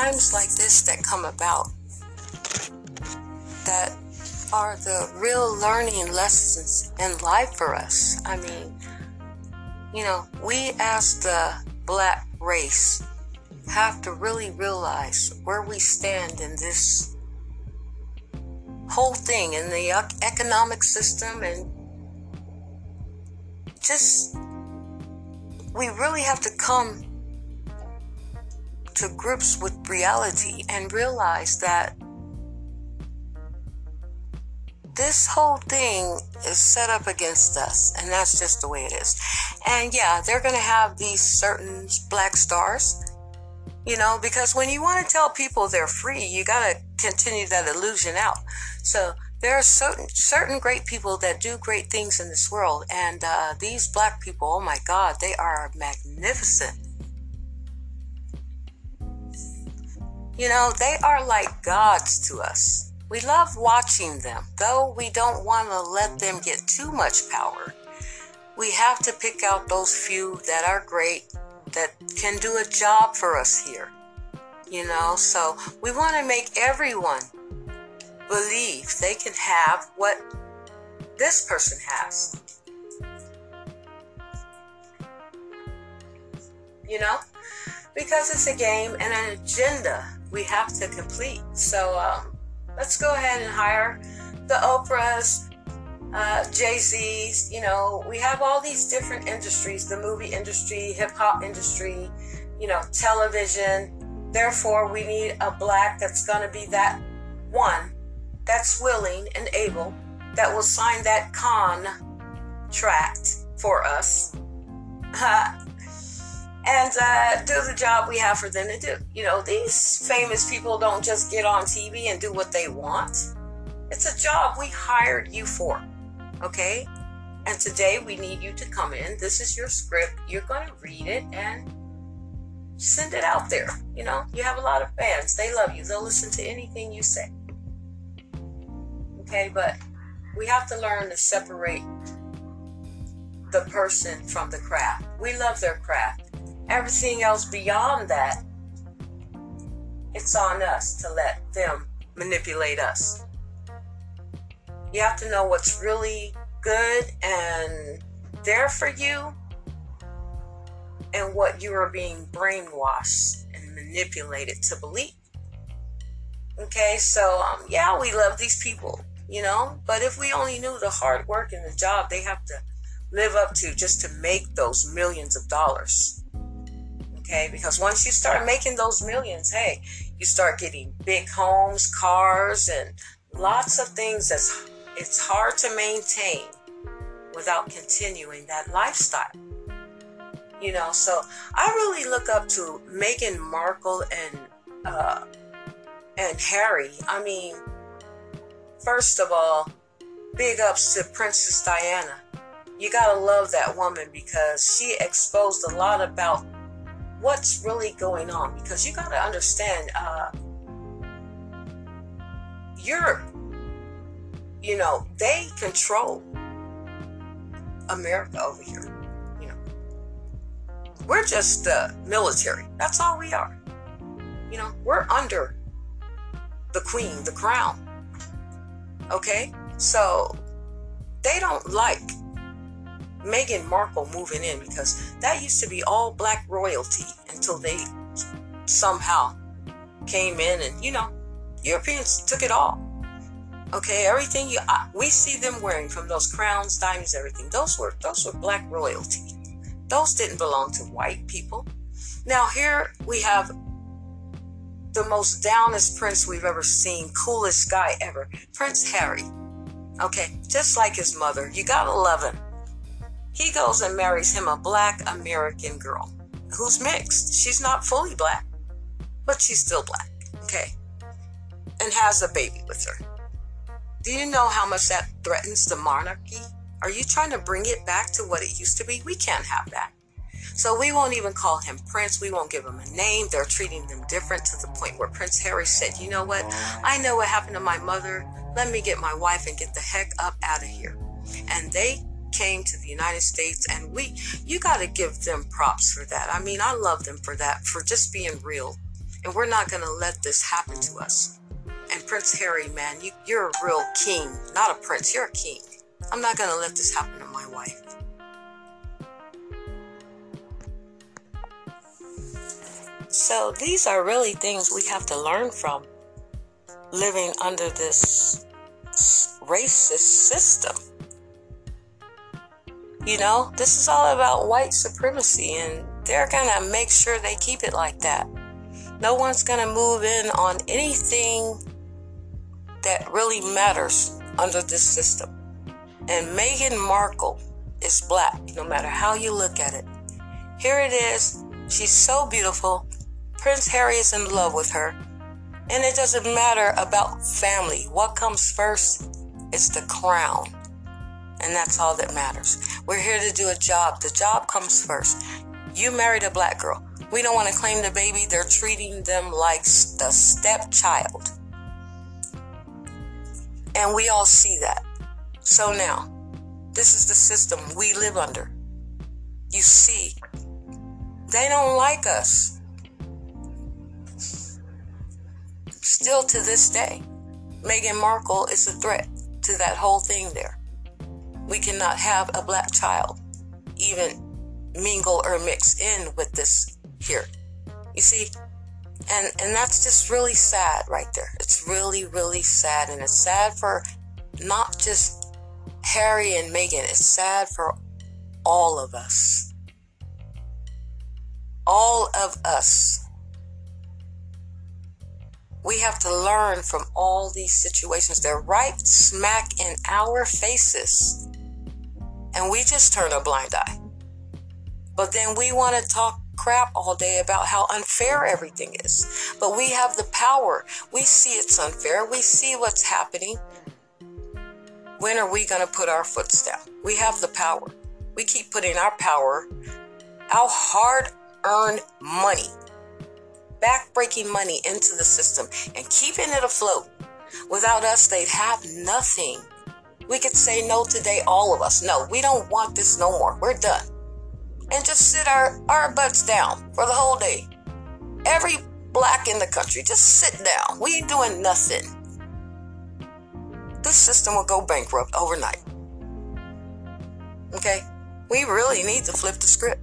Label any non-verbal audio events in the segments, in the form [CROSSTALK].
times like this that come about that are the real learning lessons in life for us. I mean, you know, we as the black race have to really realize where we stand in this whole thing in the economic system and just we really have to come to grips with reality and realize that this whole thing is set up against us, and that's just the way it is. And yeah, they're going to have these certain black stars, you know, because when you want to tell people they're free, you got to continue that illusion out. So there are certain certain great people that do great things in this world, and uh, these black people, oh my God, they are magnificent. You know, they are like gods to us. We love watching them, though we don't want to let them get too much power. We have to pick out those few that are great, that can do a job for us here. You know, so we want to make everyone believe they can have what this person has. You know? Because it's a game and an agenda we have to complete. So um, let's go ahead and hire the Oprahs, uh, Jay Z's. You know, we have all these different industries the movie industry, hip hop industry, you know, television. Therefore, we need a black that's going to be that one that's willing and able that will sign that contract for us [LAUGHS] and uh, do the job we have for them to do. You know, these famous people don't just get on TV and do what they want. It's a job we hired you for, okay? And today we need you to come in. This is your script. You're going to read it and send it out there. You know, you have a lot of fans. They love you. They'll listen to anything you say. Okay, but we have to learn to separate the person from the craft. We love their craft. Everything else beyond that, it's on us to let them manipulate us. You have to know what's really good and there for you and what you are being brainwashed and manipulated to believe. Okay, so um, yeah, we love these people you know? But if we only knew the hard work and the job they have to live up to just to make those millions of dollars. Okay, because once you start making those millions, hey, you start getting big homes, cars, and lots of things that's it's hard to maintain without continuing that lifestyle. You know, so I really look up to Meghan Markle and uh, and Harry. I mean, First of all, big ups to Princess Diana. You gotta love that woman because she exposed a lot about what's really going on. Because you gotta understand, uh, Europe, you know, they control America over here. You know, we're just the military. That's all we are. You know, we're under the queen, the crown. Okay? So they don't like Meghan Markle moving in because that used to be all black royalty until they somehow came in and, you know, Europeans took it all. Okay, everything you uh, we see them wearing from those crowns, diamonds, everything. Those were those were black royalty. Those didn't belong to white people. Now here we have the most downest prince we've ever seen, coolest guy ever, Prince Harry. Okay, just like his mother, you gotta love him. He goes and marries him a black American girl who's mixed. She's not fully black, but she's still black, okay? And has a baby with her. Do you know how much that threatens the monarchy? Are you trying to bring it back to what it used to be? We can't have that. So we won't even call him Prince. We won't give him a name. They're treating them different to the point where Prince Harry said, You know what? I know what happened to my mother. Let me get my wife and get the heck up out of here. And they came to the United States and we you got to give them props for that. I mean, I love them for that for just being real And we're not going to let this happen to us. And Prince Harry, man, you, you're a real king. Not a prince, you're a king. I'm not going to let this happen to my wife. So these are really things we have to learn from living under this racist system. You know, this is all about white supremacy, and they're gonna make sure they keep it like that. No one's gonna move in on anything that really matters under this system. And Meghan Markle is black, no matter how you look at it. Here it is. She's so beautiful. Prince Harry is in love with her. And it doesn't matter about family. What comes first is the crown. And that's all that matters. We're here to do a job. The job comes first. You married a black girl. We don't want to claim the baby. They're treating them like the stepchild. And we all see that. So now, this is the system we live under. You see, they don't like us. Still to this day, Meghan Markle is a threat to that whole thing there. We cannot have a black child even mingle or mix in with this here. You see? And and that's just really sad right there. It's really, really sad. And it's sad for not just Harry and Meghan, it's sad for all of us. All of us we have to learn from all these situations. They're right smack in our faces. And we just turn a blind eye. But then we want to talk crap all day about how unfair everything is. But we have the power. We see it's unfair. We see what's happening. When are we going to put our foot down? We have the power. We keep putting our power, our hard earned money backbreaking money into the system and keeping it afloat. Without us, they'd have nothing. We could say no today, all of us. No, we don't want this no more. We're done. And just sit our, our butts down for the whole day. Every black in the country, just sit down. We ain't doing nothing. This system will go bankrupt overnight. Okay? We really need to flip the script.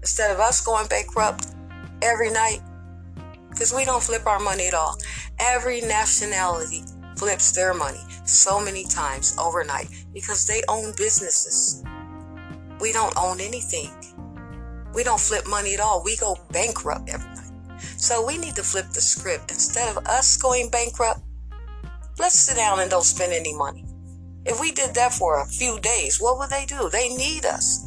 Instead of us going bankrupt every night, because we don't flip our money at all. Every nationality flips their money so many times overnight because they own businesses. We don't own anything. We don't flip money at all. We go bankrupt every night. So we need to flip the script. Instead of us going bankrupt, let's sit down and don't spend any money. If we did that for a few days, what would they do? They need us.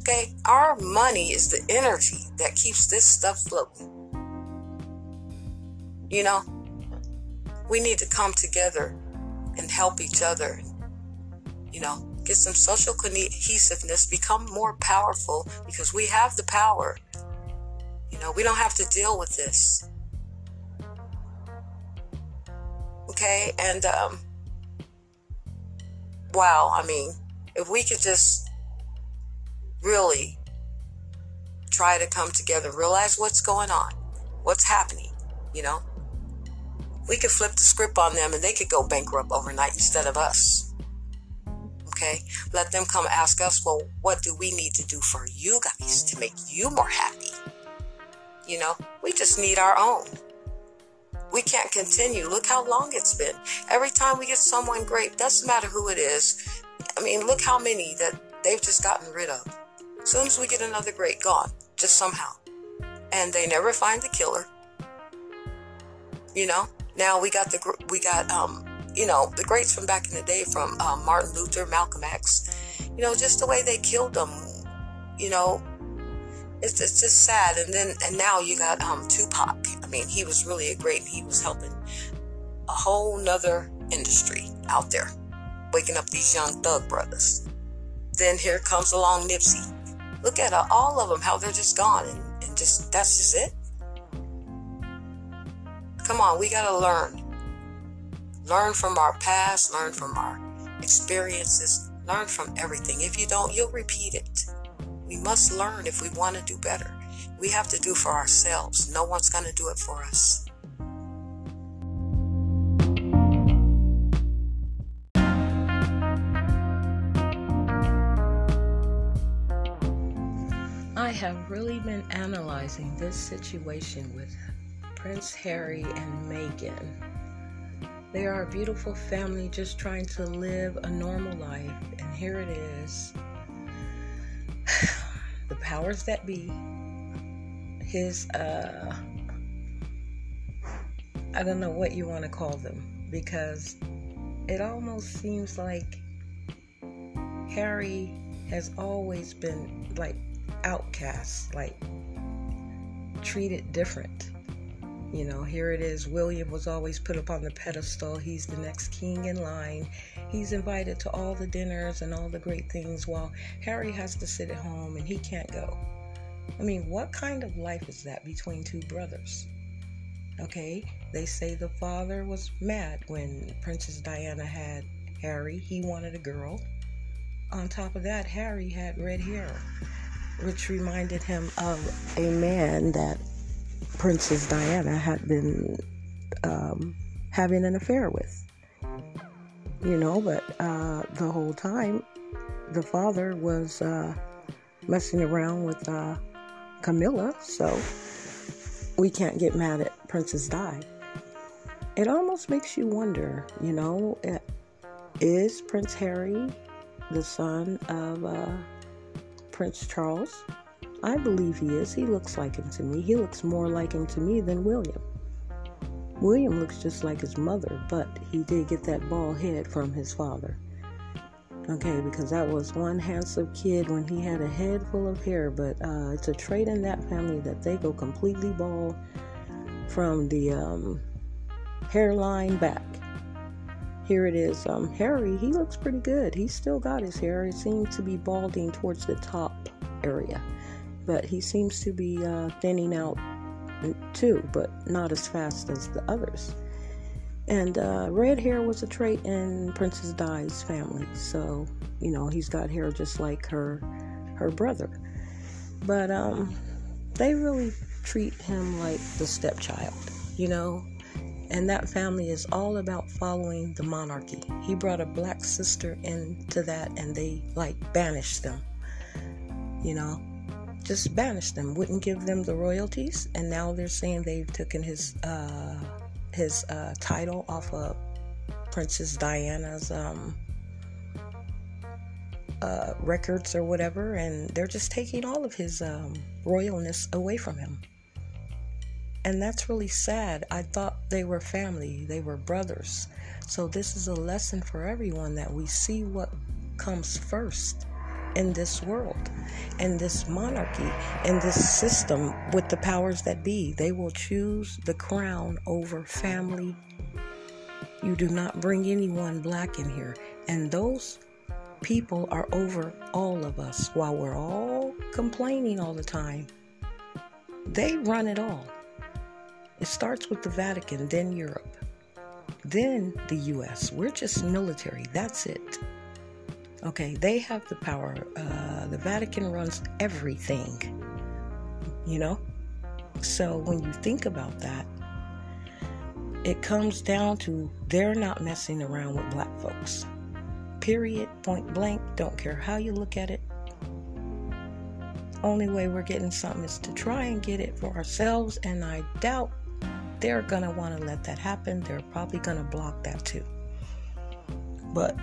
Okay, our money is the energy that keeps this stuff floating. You know, we need to come together and help each other. You know, get some social cohesiveness, become more powerful because we have the power. You know, we don't have to deal with this. Okay, and um, wow, I mean, if we could just really try to come together, realize what's going on, what's happening, you know, we could flip the script on them and they could go bankrupt overnight instead of us. Okay? Let them come ask us, well, what do we need to do for you guys to make you more happy? You know, we just need our own. We can't continue. Look how long it's been. Every time we get someone great, doesn't matter who it is. I mean, look how many that they've just gotten rid of. As soon as we get another great, gone, just somehow. And they never find the killer. You know, now we got the we got um you know the greats from back in the day from um, Martin Luther, Malcolm X. You know just the way they killed them. You know it's, it's just sad. And then and now you got um Tupac. I mean he was really a great. He was helping a whole nother industry out there, waking up these young thug brothers. Then here comes along Nipsey. Look at uh, all of them, how they're just gone, and, and just that's just it. Come on, we got to learn. Learn from our past, learn from our experiences, learn from everything. If you don't, you'll repeat it. We must learn if we want to do better. we have to do for ourselves. No one's going to do it for us. I have really been analyzing this situation with Prince Harry and Meghan. They are a beautiful family just trying to live a normal life, and here it is. [SIGHS] the powers that be, his, uh, I don't know what you want to call them, because it almost seems like Harry has always been like outcast, like treated different. You know, here it is. William was always put up on the pedestal. He's the next king in line. He's invited to all the dinners and all the great things while Harry has to sit at home and he can't go. I mean, what kind of life is that between two brothers? Okay, they say the father was mad when Princess Diana had Harry. He wanted a girl. On top of that, Harry had red hair which reminded him of a man that Princess Diana had been um, having an affair with. You know, but uh, the whole time, the father was uh, messing around with uh, Camilla, so we can't get mad at Princess Di. It almost makes you wonder, you know, eh, is Prince Harry the son of uh, Prince Charles? I believe he is. He looks like him to me. He looks more like him to me than William. William looks just like his mother, but he did get that bald head from his father. Okay, because that was one handsome kid when he had a head full of hair, but uh, it's a trait in that family that they go completely bald from the um, hairline back. Here it is. Um, Harry, he looks pretty good. He's still got his hair. It seems to be balding towards the top area, but he seems to be uh, thinning out too, but not as fast as the others. And uh, red hair was a trait in Princess Di's family, so you know he's got hair just like her her brother. But um, they really treat him like the stepchild, you know and that family is all about following the monarchy. He brought a black sister into that and they like banished them. You know, just banished them, wouldn't give them the royalties, and now they're saying they've taken his uh, his uh, title off of Princess Diana's um, uh, records or whatever, and they're just taking all of his um, royalness away from him. And that's really sad. I thought they were family, they were brothers. So, this is a lesson for everyone that we see what comes first in this world, in this monarchy, in this system with the powers that be. They will choose the crown over family. You do not bring anyone black in here. And those people are over all of us while we're all complaining all the time. They run it all. It starts with the Vatican, then Europe, then the US. We're just military, that's it. Okay, they have the power. Uh, the Vatican runs everything, you know? So when you think about that, it comes down to they're not messing around with black folks. Period, point blank, don't care how you look at it. Only way we're getting something is to try and get it for ourselves, and I doubt they're to want to let that happen. They're probably to block that too. But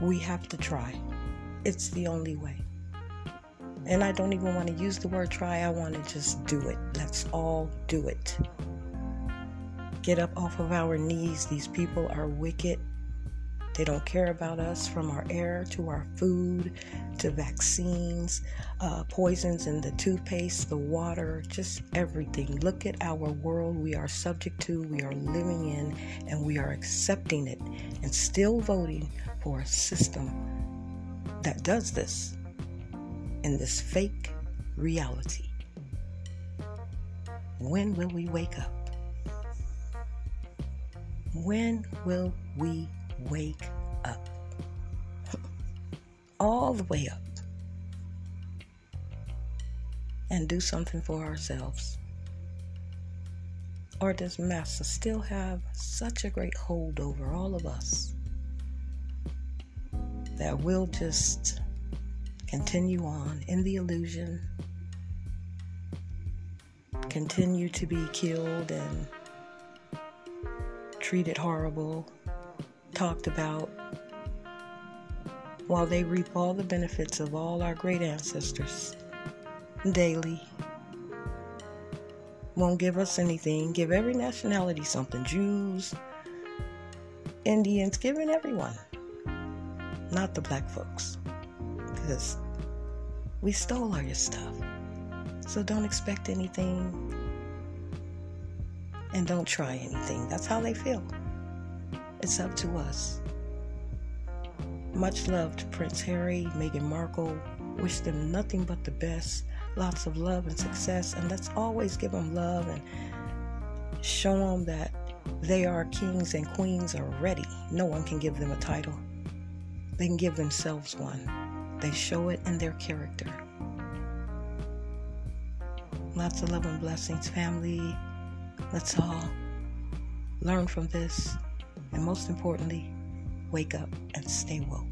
we have to try. It's the only way. And I don't even want to use the word try, I want to just do it. Let's all do it. Get up off of our knees. These people are wicked. They don't care about us from our air to our food to vaccines, uh, poisons in the toothpaste, the water, just everything. Look at our world we are subject to, we are living in, and we are accepting it and still voting for a system that does this in this fake reality. When will we wake up? When will we wake up. [LAUGHS] All the way up. and do something for ourselves? Or does Massa still have such a great hold over all of us that we'll just continue on in the illusion, continue to be killed and treated horrible, talked about, while they reap all the benefits of all our great ancestors daily. Won't give us anything, give every nationality something Jews, Indians, giving everyone, not the black folks, because we stole all your stuff. So don't expect anything and don't try anything. That's how they feel. It's up to us. Much love to Prince Harry, Meghan Markle. Wish them nothing but the best. Lots of love and success. And let's always give them love and show them that they are kings and queens already. No one can give them a title, they can give themselves one. They show it in their character. Lots of love and blessings, family. Let's all learn from this. And most importantly, wake up and stay woke.